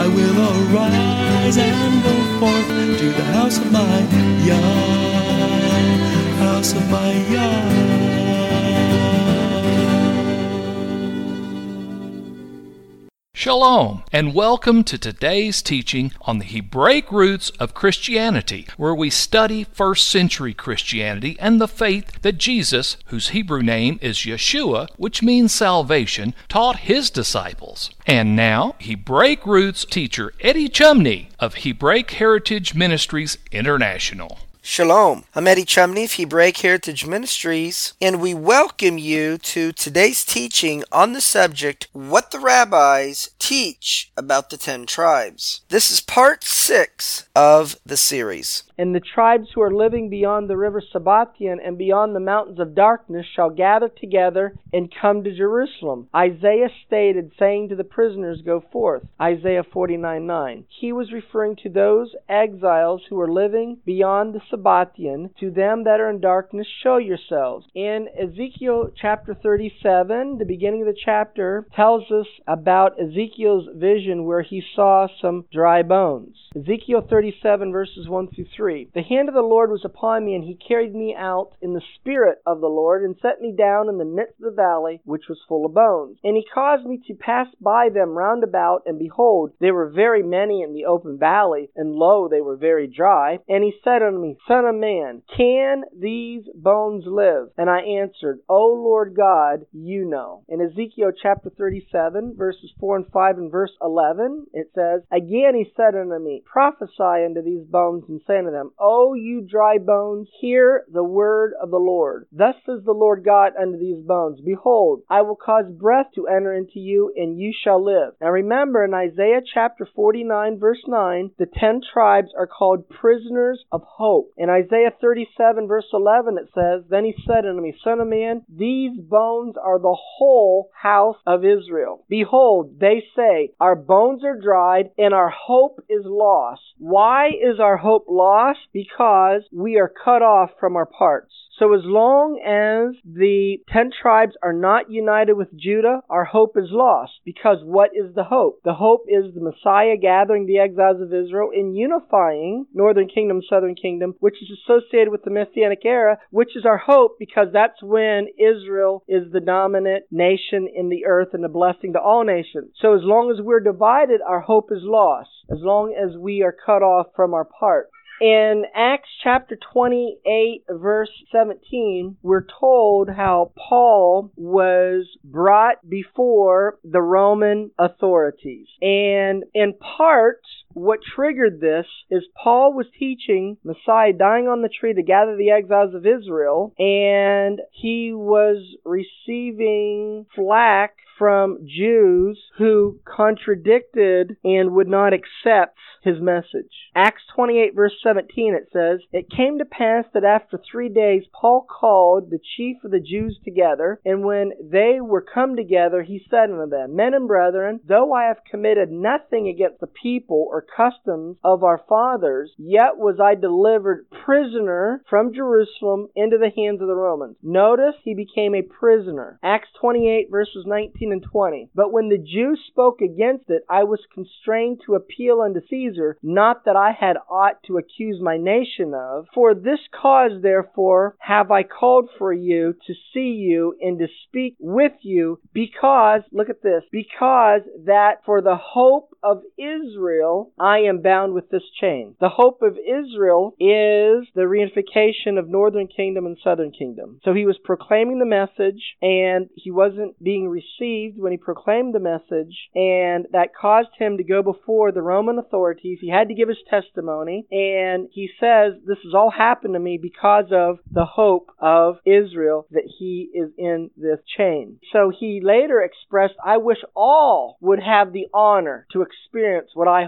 I will arise and go forth to the house of my Yah. House of my Yah. Shalom, and welcome to today's teaching on the Hebraic roots of Christianity, where we study first century Christianity and the faith that Jesus, whose Hebrew name is Yeshua, which means salvation, taught his disciples. And now, Hebraic roots teacher Eddie Chumney of Hebraic Heritage Ministries International. Shalom. I'm Eddie Chumney of Hebraic Heritage Ministries, and we welcome you to today's teaching on the subject What the Rabbis Teach About the Ten Tribes. This is part six of the series. And the tribes who are living beyond the river Sabbatean and beyond the mountains of darkness shall gather together and come to Jerusalem. Isaiah stated, saying to the prisoners, Go forth. Isaiah 49 9. He was referring to those exiles who are living beyond the To them that are in darkness, show yourselves. In Ezekiel chapter 37, the beginning of the chapter tells us about Ezekiel's vision where he saw some dry bones. Ezekiel 37, verses 1 through 3. The hand of the Lord was upon me, and he carried me out in the spirit of the Lord, and set me down in the midst of the valley, which was full of bones. And he caused me to pass by them round about, and behold, they were very many in the open valley, and lo, they were very dry. And he said unto me, Son of man, can these bones live? And I answered, O Lord God, you know. In Ezekiel chapter 37, verses 4 and 5 and verse 11, it says, Again he said unto me, Prophesy unto these bones, and say unto them, O you dry bones, hear the word of the Lord. Thus says the Lord God unto these bones, Behold, I will cause breath to enter into you, and you shall live. Now remember, in Isaiah chapter 49, verse 9, the ten tribes are called prisoners of hope. In Isaiah 37, verse 11, it says, Then he said unto me, Son of man, these bones are the whole house of Israel. Behold, they say, Our bones are dried, and our hope is lost. Why is our hope lost? Because we are cut off from our parts. So as long as the ten tribes are not united with Judah, our hope is lost. Because what is the hope? The hope is the Messiah gathering the exiles of Israel and unifying northern kingdom, southern kingdom, which is associated with the Messianic era, which is our hope because that's when Israel is the dominant nation in the earth and a blessing to all nations. So as long as we're divided, our hope is lost. As long as we are cut off from our part. In Acts chapter 28, verse 17, we're told how Paul was brought before the Roman authorities. And in part, what triggered this is Paul was teaching Messiah dying on the tree to gather the exiles of Israel, and he was receiving flack from Jews who contradicted and would not accept his message. Acts 28 verse 17 it says, It came to pass that after three days Paul called the chief of the Jews together, and when they were come together, he said unto them, Men and brethren, though I have committed nothing against the people or customs of our fathers, yet was I delivered prisoner from Jerusalem into the hands of the Romans. Notice he became a prisoner. Acts 28 verses 19 and 20. But when the Jews spoke against it, I was constrained to appeal unto Caesar, not that I had aught to accuse my nation of. For this cause, therefore, have I called for you to see you and to speak with you, because, look at this, because that for the hope of Israel I am bound with this chain. The hope of Israel is the reunification of northern kingdom and southern kingdom. So he was proclaiming the message and he wasn't being received when he proclaimed the message and that caused him to go before the Roman authorities. He had to give his testimony and he says this has all happened to me because of the hope of Israel that he is in this chain. So he later expressed, I wish all would have the honor to experience what I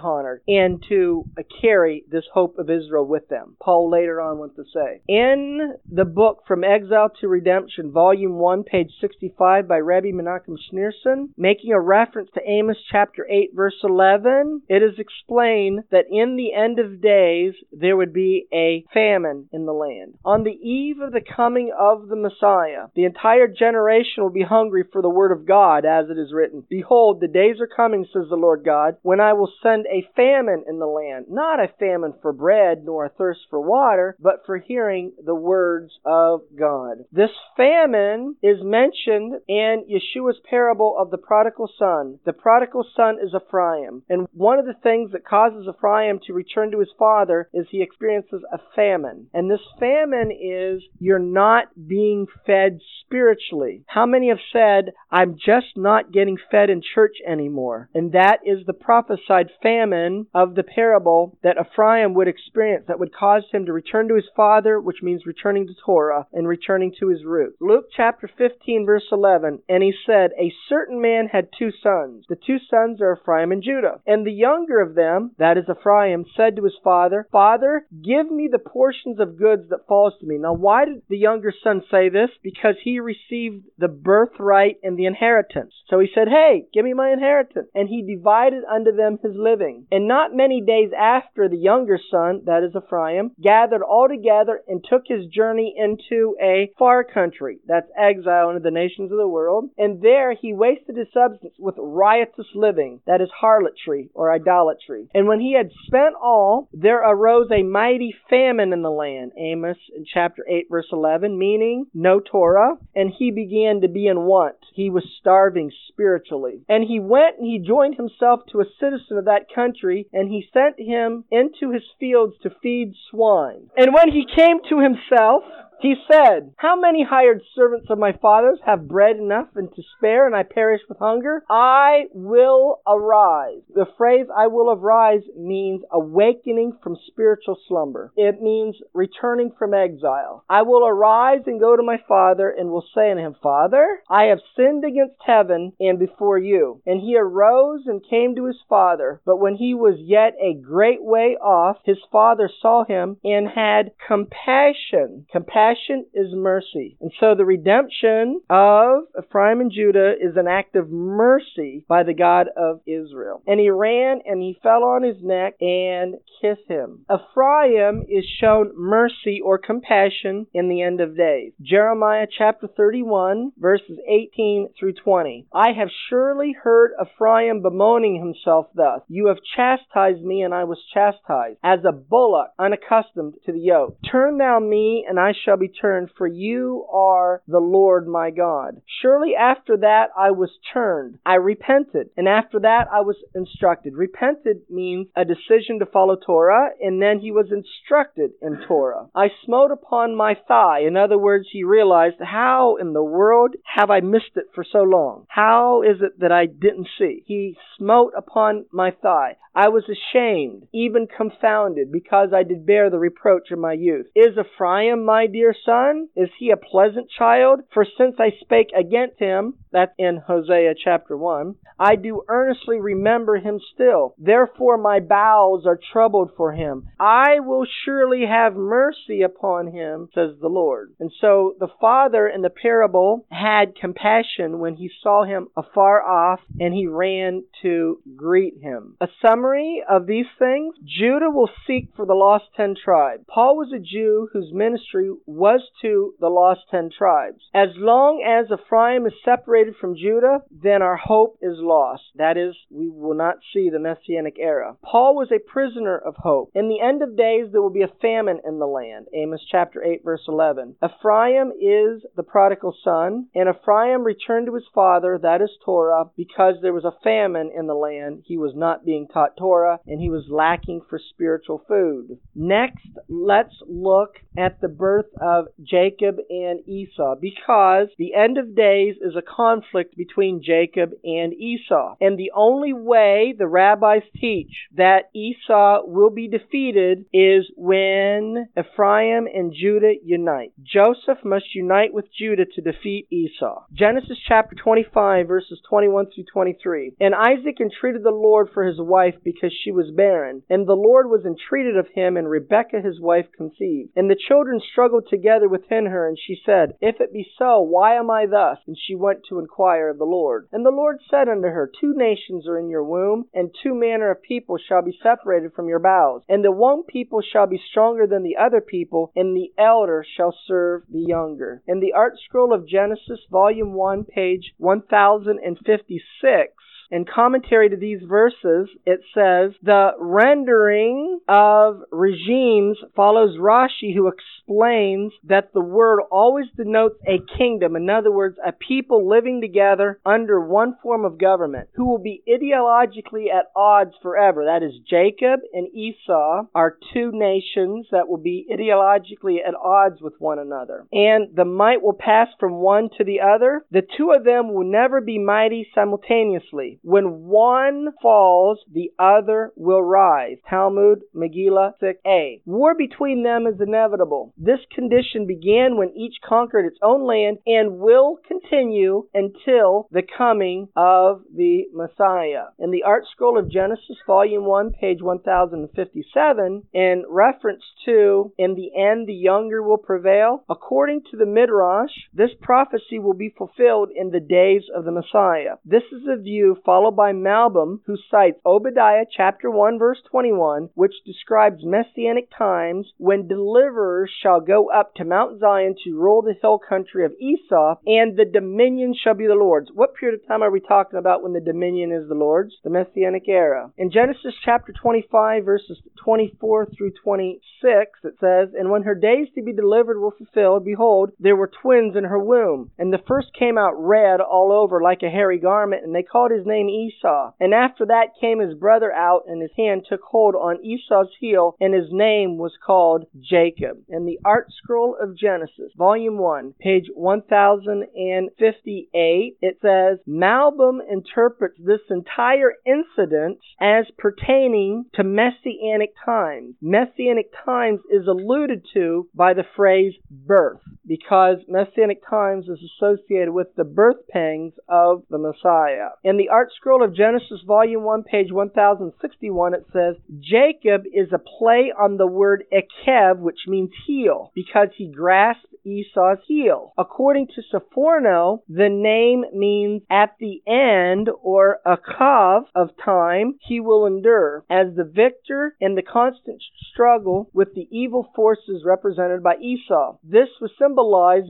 and to carry this hope of Israel with them. Paul later on went to say. In the book From Exile to Redemption, Volume 1, page 65 by Rabbi Menachem Schneerson, making a reference to Amos chapter 8, verse 11, it is explained that in the end of days there would be a famine in the land. On the eve of the coming of the Messiah, the entire generation will be hungry for the word of God, as it is written. Behold, the days are coming, says the Lord God, when I will send a famine in the land, not a famine for bread nor a thirst for water, but for hearing the words of God. This famine is mentioned in Yeshua's parable of the prodigal son. The prodigal son is Ephraim, and one of the things that causes Ephraim to return to his father is he experiences a famine. And this famine is you're not being fed spiritually. How many have said, I'm just not getting fed in church anymore? And that is the prophesied famine of the parable that Ephraim would experience that would cause him to return to his father, which means returning to Torah and returning to his roots. Luke chapter 15 verse 11, and he said, A certain man had two sons. The two sons are Ephraim and Judah. And the younger of them, that is Ephraim, said to his father, Father, give me the portions of goods that falls to me. Now why did the younger son say this? Because he received the birthright and the inheritance. So he said, Hey, give me my inheritance. And he divided unto them his living. And not many days after the younger son, that is Ephraim, gathered all together and took his journey into a far country, that's exile into the nations of the world. And there he wasted his substance with riotous living, that is harlotry or idolatry. And when he had spent all, there arose a mighty famine in the land. Amos in chapter 8 verse 11, meaning no Torah, and he began to be in want. He was starving spiritually. And he went and he joined himself to a citizen of that country, and he sent him into his fields to feed swine. And when he came to himself, he said, How many hired servants of my father's have bread enough and to spare, and I perish with hunger? I will arise. The phrase I will arise means awakening from spiritual slumber. It means returning from exile. I will arise and go to my father and will say unto him, Father, I have sinned against heaven and before you. And he arose and came to his father. But when he was yet a great way off, his father saw him and had compassion. Compassion is mercy. And so the redemption of Ephraim and Judah is an act of mercy by the God of Israel. And he ran and he fell on his neck and kissed him. Ephraim is shown mercy or compassion in the end of days. Jeremiah chapter 31 verses 18 through 20. I have surely heard Ephraim bemoaning himself thus. You have chastised me and I was chastised as a bullock unaccustomed to the yoke. Turn thou me and I shall be turned for you are the Lord my God. Surely after that I was turned. I repented and after that I was instructed. Repented means a decision to follow Torah and then he was instructed in Torah. I smote upon my thigh. In other words, he realized how in the world have I missed it for so long? How is it that I didn't see? He smote upon my thigh. I was ashamed, even confounded, because I did bear the reproach of my youth. Is Ephraim my dear son? Is he a pleasant child? For since I spake against him, that's in Hosea chapter 1, I do earnestly remember him still. Therefore my bowels are troubled for him. I will surely have mercy upon him, says the Lord. And so the father in the parable had compassion when he saw him afar off and he ran to greet him. A summary of these things Judah will seek for the lost ten tribes. Paul was a Jew whose ministry was to the lost ten tribes. As long as Ephraim is separated from Judah, then our hope is lost. That is, we will not see the Messianic era. Paul was a prisoner of hope. In the end of days, there will be a famine in the land. Amos chapter 8, verse 11. Ephraim is the prodigal son, and Ephraim returned to his father, that is Torah, because there was a famine in the land. He was not being taught Torah, and he was lacking for spiritual food. Next, let's look at the birth of Jacob and Esau, because the end of days is a conflict between Jacob and Esau. And the only way the rabbis teach that Esau will be defeated is when Ephraim and Judah unite. Joseph must unite with Judah to defeat Esau. Genesis chapter 25, verses 21 through 23. And Isaac entreated the Lord for his wife because she was barren. And the Lord was entreated of him, and Rebekah his wife conceived. And the children struggled together within her, and she said, If it be so, why am I thus? And she went to inquire of the Lord. And the Lord said unto her, Two nations are in your womb, and two manner of people shall be separated from your bowels. And the one people shall be stronger than the other people, and the elder shall serve the younger. In the Art Scroll of Genesis, Volume 1, page 1056, in commentary to these verses, it says the rendering of regimes follows Rashi, who explains that the word always denotes a kingdom. In other words, a people living together under one form of government who will be ideologically at odds forever. That is, Jacob and Esau are two nations that will be ideologically at odds with one another. And the might will pass from one to the other. The two of them will never be mighty simultaneously. When one falls, the other will rise. Talmud, Megillah 6a. War between them is inevitable. This condition began when each conquered its own land and will continue until the coming of the Messiah. In the Art Scroll of Genesis, Volume 1, page 1057, in reference to, in the end the younger will prevail, according to the Midrash, this prophecy will be fulfilled in the days of the Messiah. This is a view followed by Malbim, who cites Obadiah chapter 1 verse 21, which describes messianic times when deliverers shall go up to Mount Zion to rule the hill country of Esau, and the dominion shall be the Lord's. What period of time are we talking about when the dominion is the Lord's? The messianic era. In Genesis chapter 25 verses 24 through 26, it says, And when her days to be delivered were fulfilled, behold, there were twins in her womb. And the first came out red all over like a hairy garment, and they called his name Esau. And after that came his brother out, and his hand took hold on Esau's heel, and his name was called Jacob. In the Art Scroll of Genesis, Volume 1, page 1058, it says, Malbim interprets this entire incident as pertaining to Messianic times. Messianic times is alluded to by the phrase birth, because Messianic times is associated with the birth pangs of the Messiah. In the Art Scroll of Genesis, Volume 1, page 1061, it says, Jacob is a play on the word Ekev, which means heel, because he grasped Esau's heel. According to Sforno, the name means at the end or a kav of time he will endure as the victor in the constant struggle with the evil forces represented by Esau. This was symbolized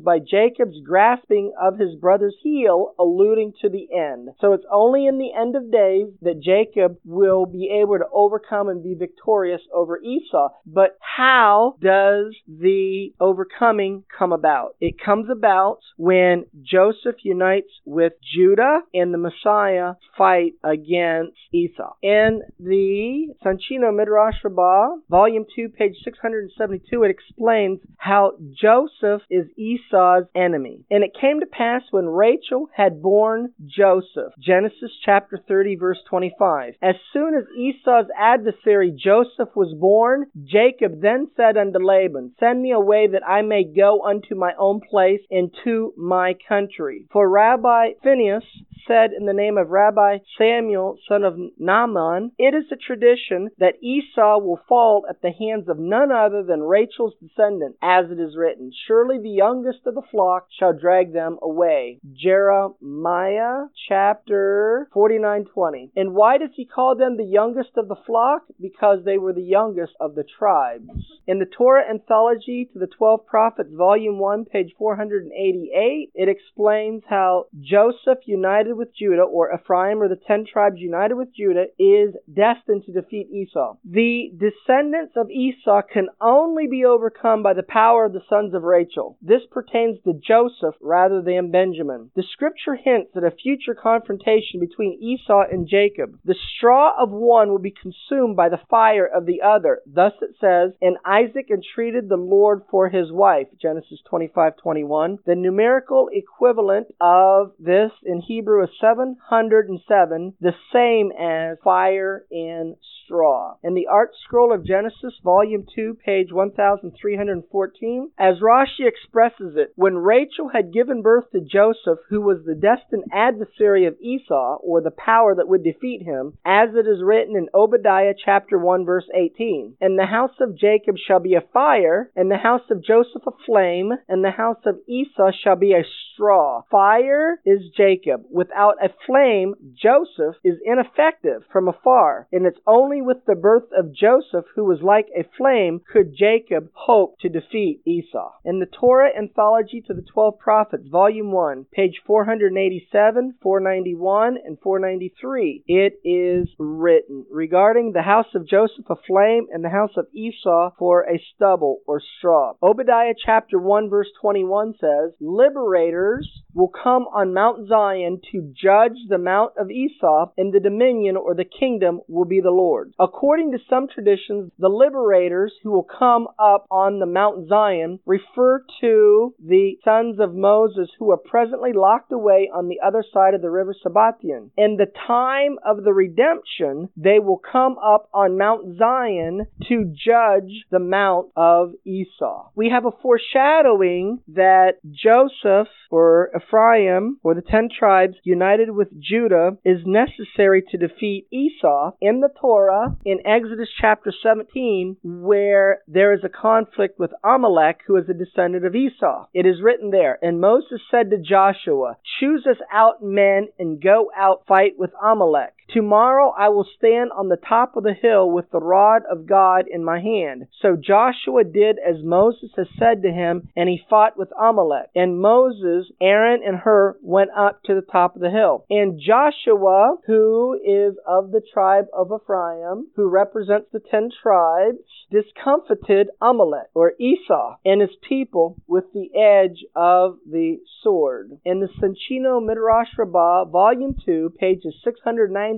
by Jacob's grasping of his brother's heel, alluding to the end. So it's only in the end of days that Jacob will be able to overcome and be victorious over Esau. But how does the overcoming come about? It comes about when Joseph unites with Judah and the Messiah fight against Esau. In the Soncino Midrash Rabbah, volume 2, page 672, it explains how Joseph is Esau's enemy. And it came to pass when Rachel had borne Joseph, Genesis chapter 30, verse 25. As soon as Esau's adversary Joseph was born, Jacob then said unto Laban, Send me away that I may go unto my own place and to my country. For Rabbi Phineas said in the name of Rabbi Samuel, son of Nahman, It is a tradition that Esau will fall at the hands of none other than Rachel's descendant, as it is written, Surely the youngest of the flock shall drag them away. Jeremiah chapter 49:20. And why does he call them the youngest of the flock? Because they were the youngest of the tribes. In the Torah Anthology to the Twelve Prophets, Volume 1, page 488, it explains how Joseph united with Judah, or Ephraim, or the ten tribes united with Judah, is destined to defeat Esau. The descendants of Esau can only be overcome by the power of the sons of Rachel. This pertains to Joseph rather than Benjamin. The scripture hints at a future confrontation between Esau and Jacob. The straw of one will be consumed by the fire of the other. Thus it says, And Isaac entreated the Lord for his wife. Genesis 25:21. The numerical equivalent of this in Hebrew is 707, the same as fire in straw. In the Art Scroll of Genesis, Volume 2, page 1314, as Rashi expresses it, when Rachel had given birth to Joseph, who was the destined adversary of Esau, or the power that would defeat him, as it is written in Obadiah chapter 1, verse 18, And the house of Jacob shall be a fire, and the house of Joseph a flame, and the house of Esau shall be a straw. Fire is Jacob. Without a flame, Joseph is ineffective from afar, and it's only with the birth of Joseph, who was like a flame, could Jacob hope to defeat Esau. In the Torah Anthology to the Twelve Prophets, Volume 1, page 487, 491, and 493, it is written regarding the house of Joseph a flame and the house of Esau for a stubble or straw. Obadiah chapter 1, verse 21 says, Liberators will come on Mount Zion to judge the Mount of Esau, and the dominion or the kingdom will be the Lord. According to some traditions, the liberators who will come up on the Mount Zion refer to the sons of Moses who are presently locked away on the other side of the river Sabbateon. In the time of the redemption, they will come up on Mount Zion to judge the Mount of Esau. We have a foreshadowing that Joseph or Ephraim or the ten tribes united with Judah is necessary to defeat Esau in the Torah in Exodus chapter 17 where there is a conflict with Amalek who is a descendant of Esau. It is written there, and Moses said to Joshua, Choose us out men and go out fight with Amalek. Tomorrow I will stand on the top of the hill with the rod of God in my hand. So Joshua did as Moses had said to him, and he fought with Amalek. And Moses, Aaron, and Hur went up to the top of the hill. And Joshua, who is of the tribe of Ephraim, who represents the ten tribes, discomfited Amalek, or Esau, and his people with the edge of the sword. In the Soncino Midrash Rabbah, Volume 2, pages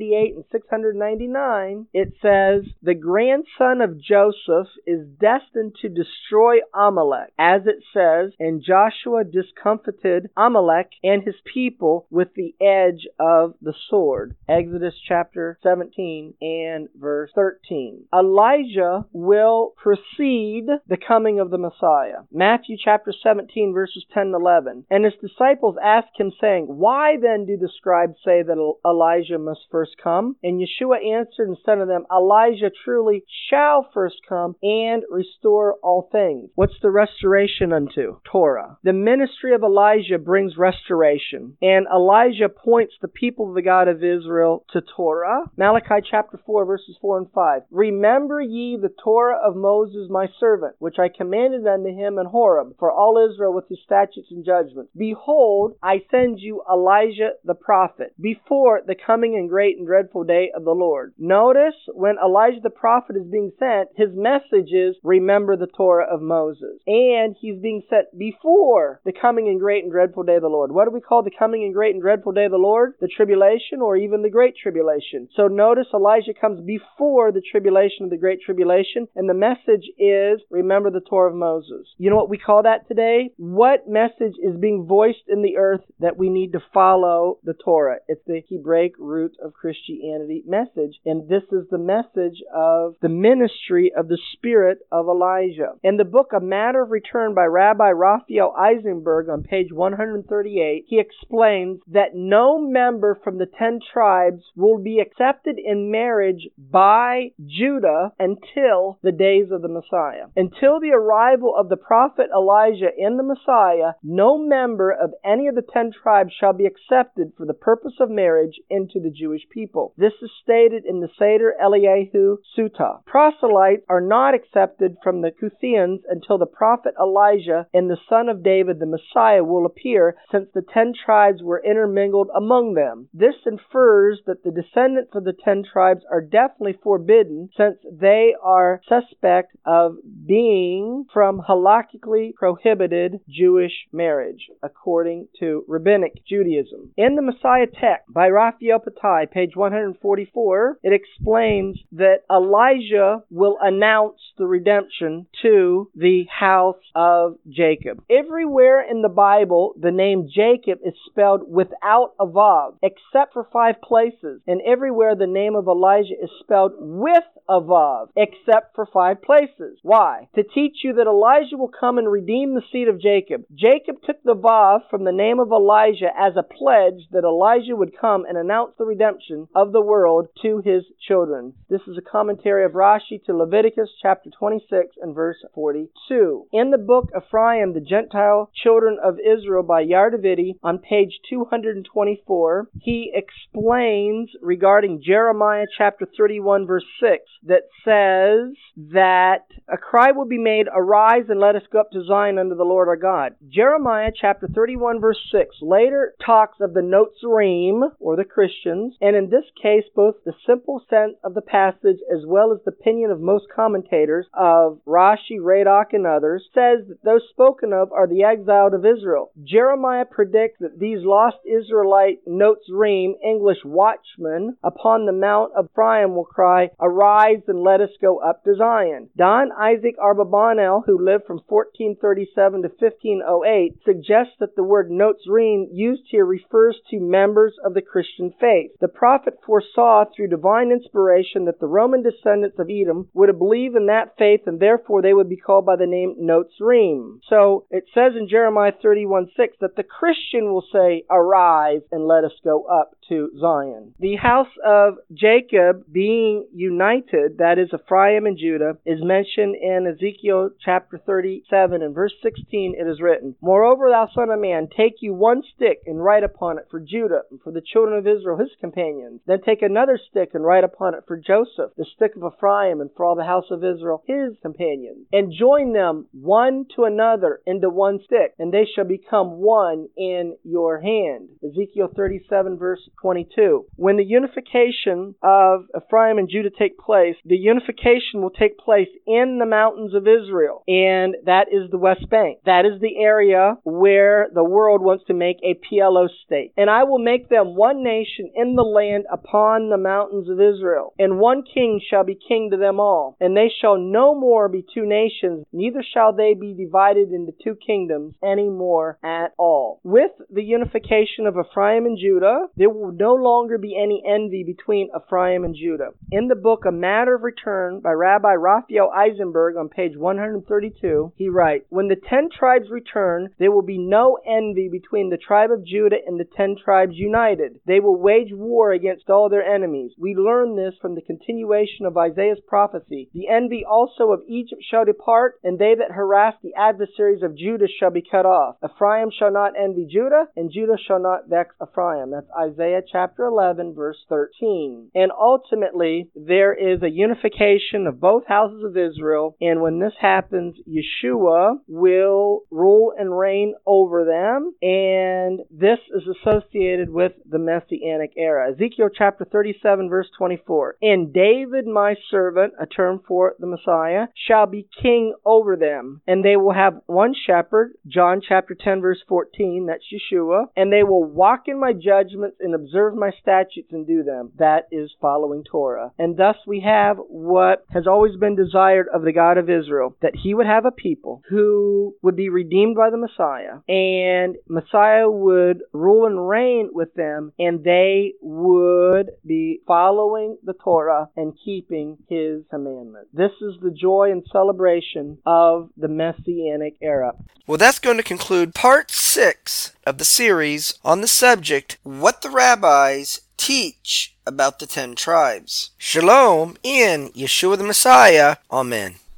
698 and 699, it says, The grandson of Joseph is destined to destroy Amalek, as it says, and Joshua discomfited Amalek and his people with the edge of the sword. Exodus chapter 17 and verse 13. Elijah will precede the coming of the Messiah. Matthew chapter 17 verses 10 and 11. And his disciples asked him saying, Why then do the scribes say that Elijah must first come? And Yeshua answered and said to them, Elijah truly shall first come and restore all things. What's the restoration unto? Torah. The ministry of Elijah brings restoration. And Elijah points the people of the God of Israel to Torah. Malachi chapter 4 verses 4 and 5. Remember ye the Torah of Moses my servant, which I commanded unto him in Horeb, for all Israel with his statutes and judgments. Behold, I send you Elijah the prophet, before the coming and great and dreadful day of the Lord. Notice when Elijah the prophet is being sent, his message is, remember the Torah of Moses. And he's being sent before the coming and great and dreadful day of the Lord. What do we call the coming and great and dreadful day of the Lord? The tribulation or even the great tribulation. So notice Elijah comes before the tribulation of the great tribulation, and the message is, remember the Torah of Moses. You know what we call that today? What message is being voiced in the earth that we need to follow the Torah? It's the Hebraic root of Christianity message. And this is the message of the ministry of the spirit of Elijah. In the book A Matter of Return by Rabbi Raphael Eisenberg on page 138, he explains that no member from the ten tribes will be accepted in marriage by Judah until the days of the Messiah. Until the arrival of the prophet Elijah in the Messiah, no member of any of the ten tribes shall be accepted for the purpose of marriage into the Jewish people. This is stated in the Seder Eliyahu Zuta. Proselytes are not accepted from the Cuthians until the prophet Elijah and the son of David, the Messiah, will appear, since the ten tribes were intermingled among them. This infers that the descendants of the ten tribes are definitely forbidden, since they are suspect of being from halakhically prohibited Jewish marriage, according to Rabbinic Judaism. In the Messiah text by Raphael Patai, page 144, it explains that Elijah will announce the redemption to the house of Jacob. Everywhere in the Bible, the name Jacob is spelled without a vav, except for five places, and everywhere the name of Elijah is spelled with a vav, except for five places. Why? To teach you that Elijah will come and redeem the seed of Jacob. Jacob took the vav from the name of Elijah as a pledge that Elijah would come and announce the redemption of the world to his children. This is a commentary of Rashi to Leviticus chapter 26 and verse 42. In the book Ephraim, the Gentile children of Israel by Yair Davidiy on page 224, he explains regarding Jeremiah chapter 31 verse 6 that says that a cry will be made, arise and let us go up to Zion unto the Lord our God. Jeremiah chapter 31 verse 6 later talks of the Notzarim, or the Christians, and in this case both the simple sense of the passage as well as the opinion of most commentators of Rashi, Radak, and others, says that those spoken of are the exiled of Israel. Jeremiah predicts that these lost Israelite Notzarim, English watchmen, upon the Mount of Ephraim will cry, Arise and let us go up to Zion. Don Isaac Abarbanel, who lived from 1437 to 1508, suggests that the word Notzarim used here refers to members of the Christian faith. The prophet foresaw through divine inspiration that the Roman descendants of Edom would believe in that faith and therefore they would be called by the name Notzarim. So it says in Jeremiah 31 6 that the Christian will say, Arise and let us go up to Zion. The house of Jacob being united, that is Ephraim and Judah, is mentioned in Ezekiel chapter 37 and verse 16 it is written, Moreover, thou son of man, take you one stick and write upon it for Judah and for the children of Israel his companions. Then take another stick and write upon it for Joseph, the stick of Ephraim, and for all the house of Israel his companions. And join them one to another into one stick, and they shall become one in your hand. Ezekiel 37 verse 22. When the unification of Ephraim and Judah take place, the unification will take place in the mountains of Israel, and that is the West Bank. That is the area where the world wants to make a PLO state. And I will make them one nation in the land upon the mountains of Israel, and one king shall be king to them all. And they shall no more be two nations, neither shall they be divided into two kingdoms any more at all. With the unification of Ephraim and Judah, there will no longer be any envy between Ephraim and Judah. In the book A Matter of Return by Rabbi Raphael Eisenberg on page 132, he writes, When the ten tribes return, there will be no envy between the tribe of Judah and the ten tribes united. They will wage against all their enemies. We learn this from the continuation of Isaiah's prophecy. The envy also of Egypt shall depart, and they that harass the adversaries of Judah shall be cut off. Ephraim shall not envy Judah, and Judah shall not vex Ephraim. That's Isaiah chapter 11, verse 13. And ultimately, there is a unification of both houses of Israel, and when this happens, Yeshua will rule and reign over them, and this is associated with the Messianic era. Ezekiel chapter 37, verse 24. And David, my servant, a term for the Messiah, shall be king over them, and they will have one shepherd, John chapter 10, verse 14, that's Yeshua, and they will walk in my judgments and observe my statutes and do them. That is following Torah. And thus we have what has always been desired of the God of Israel, that he would have a people who would be redeemed by the Messiah, and Messiah would rule and reign with them, and they would would be following the Torah and keeping His commandments. This is the joy and celebration of the Messianic era. Well, that's going to conclude part six of the series on the subject What the Rabbis Teach about the Ten Tribes. Shalom in Yeshua the Messiah. Amen.